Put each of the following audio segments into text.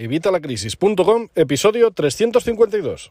Evitalacrisis.com, episodio 352.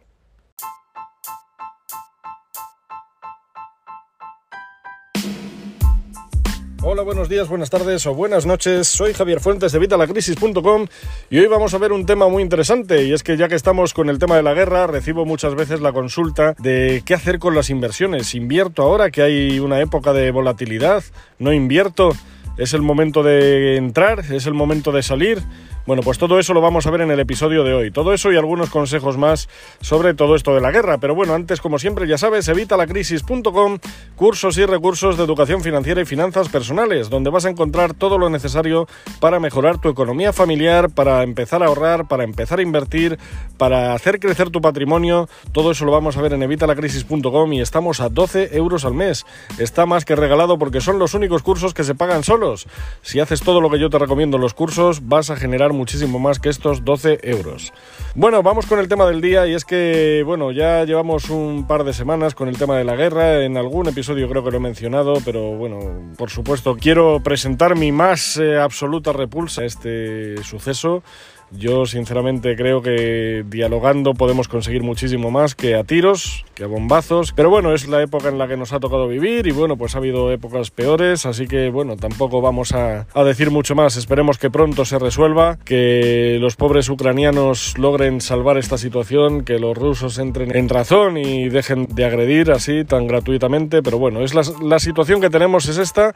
Hola, buenos días, buenas tardes o buenas noches. Soy Javier Fuentes de Vitalacrisis.com y hoy vamos a ver un tema muy interesante y es que ya que estamos con el tema de la guerra, recibo muchas veces la consulta de qué hacer con las inversiones. ¿Invierto ahora que hay una época de volatilidad? ¿No invierto? ¿Es el momento de entrar? ¿Es el momento de salir? Bueno, pues todo eso lo vamos a ver en el episodio de hoy. Todo eso y algunos consejos más sobre todo esto de la guerra. Pero bueno, antes, como siempre, ya sabes, evitalacrisis.com, cursos y recursos de educación financiera y finanzas personales, donde vas a encontrar todo lo necesario para mejorar tu economía familiar, para empezar a ahorrar, para empezar a invertir, para hacer crecer tu patrimonio. Todo eso lo vamos a ver en evitalacrisis.com y estamos a 12 euros al mes. Está más que regalado porque son los únicos cursos que se pagan solos. Si haces todo lo que yo te recomiendo en los cursos, vas a generar muchísimo más que estos 12 euros. Bueno, vamos con el tema del día y es que, bueno, ya llevamos un par de semanas con el tema de la guerra. En algún episodio creo que lo he mencionado, pero bueno, por supuesto, quiero presentar mi más eh, absoluta repulsa a este suceso. Yo sinceramente creo que dialogando podemos conseguir muchísimo más que a tiros, que a bombazos. Pero bueno, es la época en la que nos ha tocado vivir y bueno, pues ha habido épocas peores, así que bueno, tampoco vamos a, decir mucho más. Esperemos que pronto se resuelva, que los pobres ucranianos logren salvar esta situación, que los rusos entren en razón y dejen de agredir así tan gratuitamente. Pero bueno, es la, la situación que tenemos es esta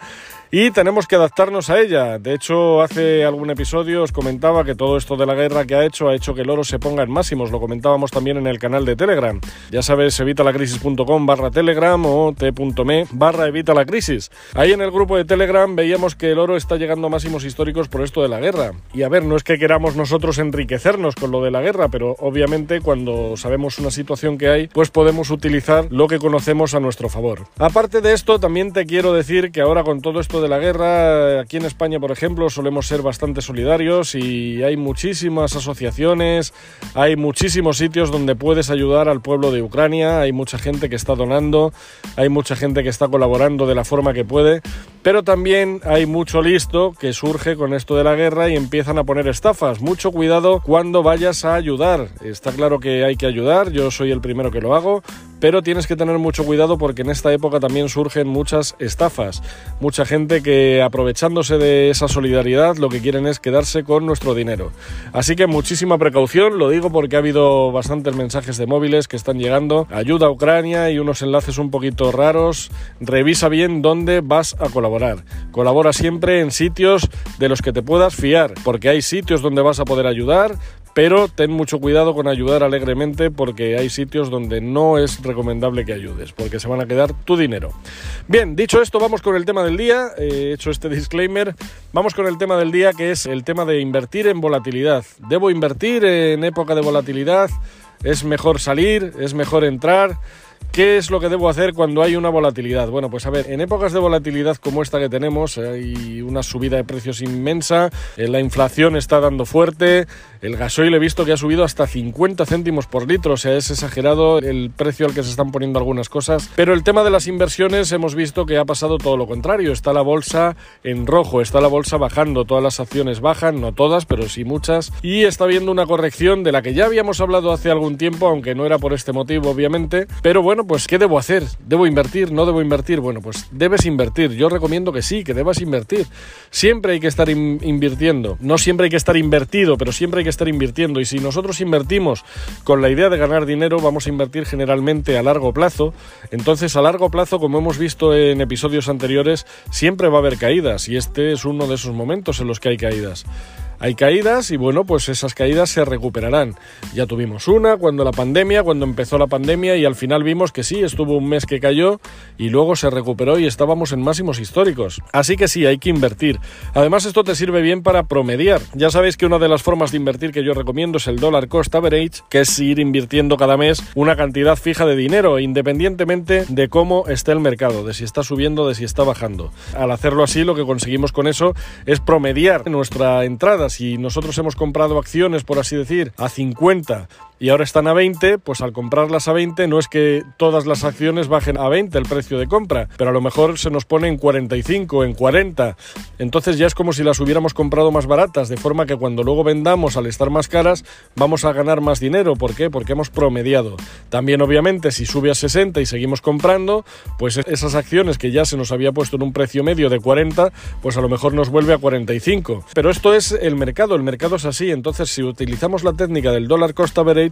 y tenemos que adaptarnos a ella. De hecho, hace algún episodio os comentaba que todo esto de la guerra que ha hecho ha hecho que el oro se ponga en máximos. Lo comentábamos también en el canal de Telegram. Ya sabes, evitalacrisis.com barra Telegram o t.me barra evita la crisis. Ahí en el grupo de Telegram veíamos que el oro está llegando a máximos históricos por esto de la guerra. Y a ver, no es que queramos nosotros enriquecernos con lo de la guerra, pero obviamente cuando sabemos una situación que hay, pues podemos utilizar lo que conocemos a nuestro favor. Aparte de esto, también te quiero decir que ahora con todo esto de la guerra, aquí en España, por ejemplo, solemos ser bastante solidarios y hay muchísimas asociaciones, hay muchísimos sitios donde puedes ayudar al pueblo de Ucrania, hay mucha gente que está donando, hay mucha gente que está colaborando de la forma que puede, pero también hay mucho listo que surge con esto de la guerra y empiezan a poner estafas. Mucho cuidado cuando vayas a ayudar. Está claro que hay que ayudar, yo soy el primero que lo hago, pero tienes que tener mucho cuidado porque en esta época también surgen muchas estafas. Mucha gente que aprovechándose de esa solidaridad lo que quieren es quedarse con nuestro dinero. Así que muchísima precaución, lo digo porque ha habido bastantes mensajes de móviles que están llegando. Ayuda a Ucrania y unos enlaces un poquito raros. Revisa bien dónde vas a colaborar. Colabora siempre en sitios de los que te puedas fiar, porque hay sitios donde vas a poder ayudar, pero ten mucho cuidado con ayudar alegremente porque hay sitios donde no es recomendable que ayudes, porque se van a quedar tu dinero. Bien, dicho esto, vamos con el tema del día. He hecho este disclaimer. Vamos con el tema del día que es el tema de invertir en volatilidad. ¿Debo invertir en época de volatilidad? ¿Es mejor salir? ¿Es mejor entrar? ¿Qué es lo que debo hacer cuando hay una volatilidad? Bueno, pues a ver, en épocas de volatilidad como esta que tenemos, hay una subida de precios inmensa, eh, la inflación está dando fuerte, el gasoil he visto que ha subido hasta 50 céntimos por litro, o sea, es exagerado el precio al que se están poniendo algunas cosas. Pero el tema de las inversiones hemos visto que ha pasado todo lo contrario. Está la bolsa en rojo, está la bolsa bajando, todas las acciones bajan, no todas, pero sí muchas. Y está habiendo una corrección de la que ya habíamos hablado hace algún tiempo, aunque no era por este motivo, obviamente. Pero bueno, pues ¿qué debo hacer? ¿Debo invertir? ¿No debo invertir? Bueno, pues debes invertir. Yo recomiendo que sí, que debas invertir. Siempre hay que estar invirtiendo. No siempre hay que estar invertido, pero siempre hay que estar invirtiendo. Y si nosotros invertimos con la idea de ganar dinero, vamos a invertir generalmente a largo plazo. Entonces, a largo plazo, como hemos visto en episodios anteriores, siempre va a haber caídas. Y este es uno de esos momentos en los que hay caídas. Hay caídas y bueno, pues esas caídas se recuperarán. Ya tuvimos una cuando la pandemia, cuando empezó la pandemia y al final vimos que sí, estuvo un mes que cayó y luego se recuperó y estábamos en máximos históricos. Así que sí, hay que invertir. Además esto te sirve bien para promediar. Ya sabéis que una de las formas de invertir que yo recomiendo es el dólar cost average, que es ir invirtiendo cada mes una cantidad fija de dinero, independientemente de cómo esté el mercado, de si está subiendo, de si está bajando. Al hacerlo así, lo que conseguimos con eso es promediar nuestra entrada si nosotros hemos comprado acciones, por así decir, a 50 y ahora están a 20, pues al comprarlas a 20 no es que todas las acciones bajen a 20 el precio de compra, pero a lo mejor se nos pone en 45, en 40. Entonces ya es como si las hubiéramos comprado más baratas, de forma que cuando luego vendamos al estar más caras vamos a ganar más dinero. ¿Por qué? Porque hemos promediado. También obviamente si sube a 60 y seguimos comprando, pues esas acciones que ya se nos había puesto en un precio medio de 40, pues a lo mejor nos vuelve a 45. Pero esto es el mercado, el mercado es así. Entonces si utilizamos la técnica del dólar cost average,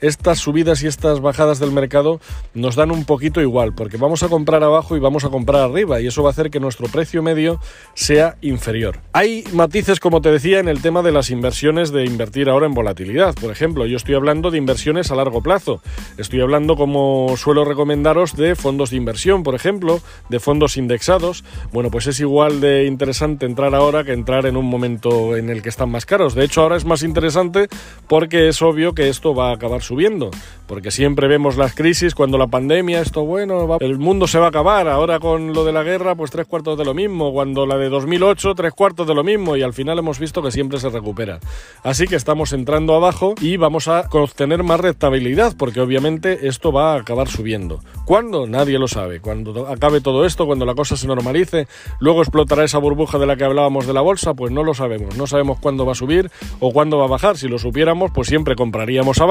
estas subidas y estas bajadas del mercado nos dan un poquito igual, porque vamos a comprar abajo y vamos a comprar arriba, y eso va a hacer que nuestro precio medio sea inferior. Hay matices, como te decía, en el tema de las inversiones de invertir ahora en volatilidad. Por ejemplo, yo estoy hablando de inversiones a largo plazo. Estoy hablando, como suelo recomendaros, de fondos de inversión, por ejemplo, de fondos indexados. Bueno, pues es igual de interesante entrar ahora que entrar en un momento en el que están más caros. De hecho, ahora es más interesante porque es obvio que esto va a acabar subiendo, porque siempre vemos las crisis cuando la pandemia, esto bueno, el mundo se va a acabar, ahora con lo de la guerra, pues tres cuartos de lo mismo, cuando la de 2008, tres cuartos de lo mismo, y al final hemos visto que siempre se recupera. Así que estamos entrando abajo y vamos a obtener más rentabilidad, porque obviamente esto va a acabar subiendo. ¿Cuándo? Nadie lo sabe. Cuando acabe todo esto, cuando la cosa se normalice, luego explotará esa burbuja de la que hablábamos de la bolsa, pues no lo sabemos. No sabemos cuándo va a subir o cuándo va a bajar. Si lo supiéramos, pues siempre compraríamos abajo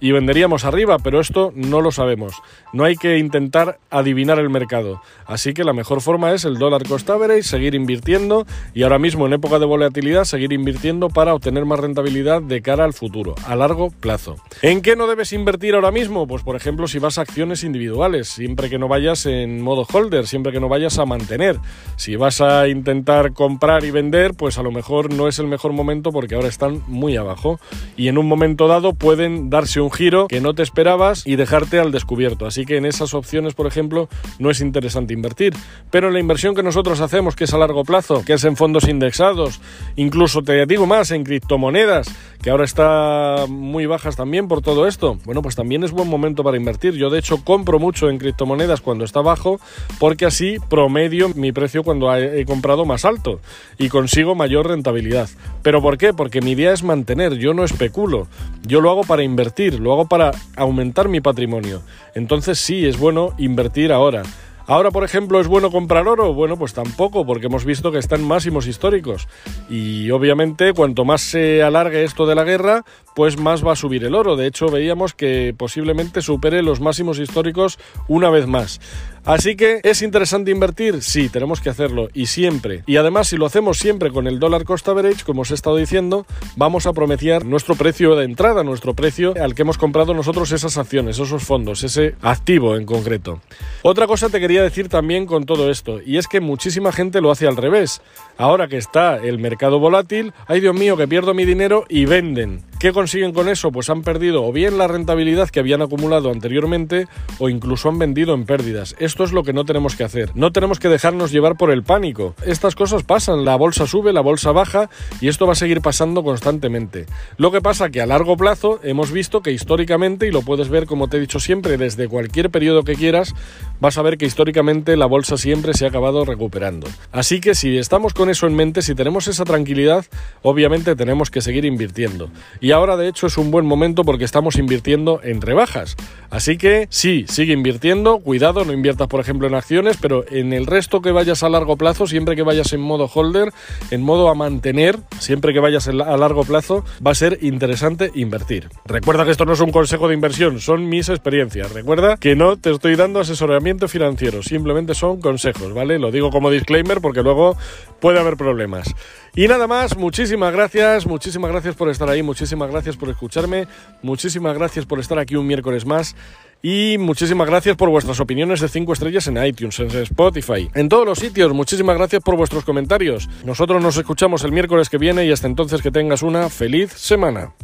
y venderíamos arriba, pero esto no lo sabemos. No hay que intentar adivinar el mercado. Así que la mejor forma es el dólar cost average, seguir invirtiendo y ahora mismo en época de volatilidad seguir invirtiendo para obtener más rentabilidad de cara al futuro, a largo plazo. ¿En qué no debes invertir ahora mismo? Pues por ejemplo si vas a acciones individuales, siempre que no vayas en modo holder, siempre que no vayas a mantener. Si vas a intentar comprar y vender, pues a lo mejor no es el mejor momento porque ahora están muy abajo y en un momento dado pueden darse un giro que no te esperabas y dejarte al descubierto. Así que en esas opciones, por ejemplo, no es interesante invertir. Pero la inversión que nosotros hacemos, que es a largo plazo, que es en fondos indexados, incluso te digo más, en criptomonedas, que ahora está muy bajas también por todo esto, bueno, pues también es buen momento para invertir. Yo de hecho compro mucho en criptomonedas cuando está bajo, porque así promedio mi precio cuando he comprado más alto y consigo mayor rentabilidad. ¿Pero por qué? Porque mi idea es mantener, yo no especulo, yo lo hago para invertir, lo hago para aumentar mi patrimonio. Entonces sí, es bueno invertir ahora. Ahora, por ejemplo, ¿es bueno comprar oro? Bueno, pues tampoco, porque hemos visto que está en máximos históricos. Y obviamente, cuanto más se alargue esto de la guerra, pues más va a subir el oro. De hecho, veíamos que posiblemente supere los máximos históricos una vez más. Así que, ¿es interesante invertir? Sí, tenemos que hacerlo y siempre. Y además, si lo hacemos siempre con el dólar cost average, como os he estado diciendo, vamos a promediar nuestro precio de entrada, nuestro precio al que hemos comprado nosotros esas acciones, esos fondos, ese activo en concreto. Otra cosa te quería decir también con todo esto, y es que muchísima gente lo hace al revés. Ahora que está el mercado volátil, ay Dios mío, que pierdo mi dinero y venden. ¿Qué consiguen con eso? Pues han perdido o bien la rentabilidad que habían acumulado anteriormente o incluso han vendido en pérdidas. Esto es lo que no tenemos que hacer. No tenemos que dejarnos llevar por el pánico. Estas cosas pasan, la bolsa sube, la bolsa baja y esto va a seguir pasando constantemente. Lo que pasa que a largo plazo hemos visto que históricamente, y lo puedes ver como te he dicho siempre, desde cualquier periodo que quieras, vas a ver que históricamente la bolsa siempre se ha acabado recuperando. Así que si estamos con eso en mente, si tenemos esa tranquilidad, obviamente tenemos que seguir invirtiendo. Y ahora de hecho es un buen momento porque estamos invirtiendo en rebajas. Así que sí, sigue invirtiendo, cuidado, no inviertas por ejemplo en acciones, pero en el resto que vayas a largo plazo, siempre que vayas en modo holder, en modo a mantener, siempre que vayas a largo plazo, va a ser interesante invertir. Recuerda que esto no es un consejo de inversión, son mis experiencias. Recuerda que no te estoy dando asesoramiento financiero, simplemente son consejos, ¿vale? Lo digo como disclaimer porque luego puede haber problemas. Y nada más, muchísimas gracias, muchísimas gracias por estar ahí, muchísimas gracias por escucharme, muchísimas gracias por estar aquí un miércoles más. Y muchísimas gracias por vuestras opiniones de 5 estrellas en iTunes, en Spotify, en todos los sitios. Muchísimas gracias por vuestros comentarios. Nosotros nos escuchamos el miércoles que viene y hasta entonces que tengas una feliz semana.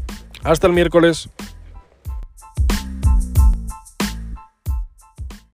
Hasta el miércoles.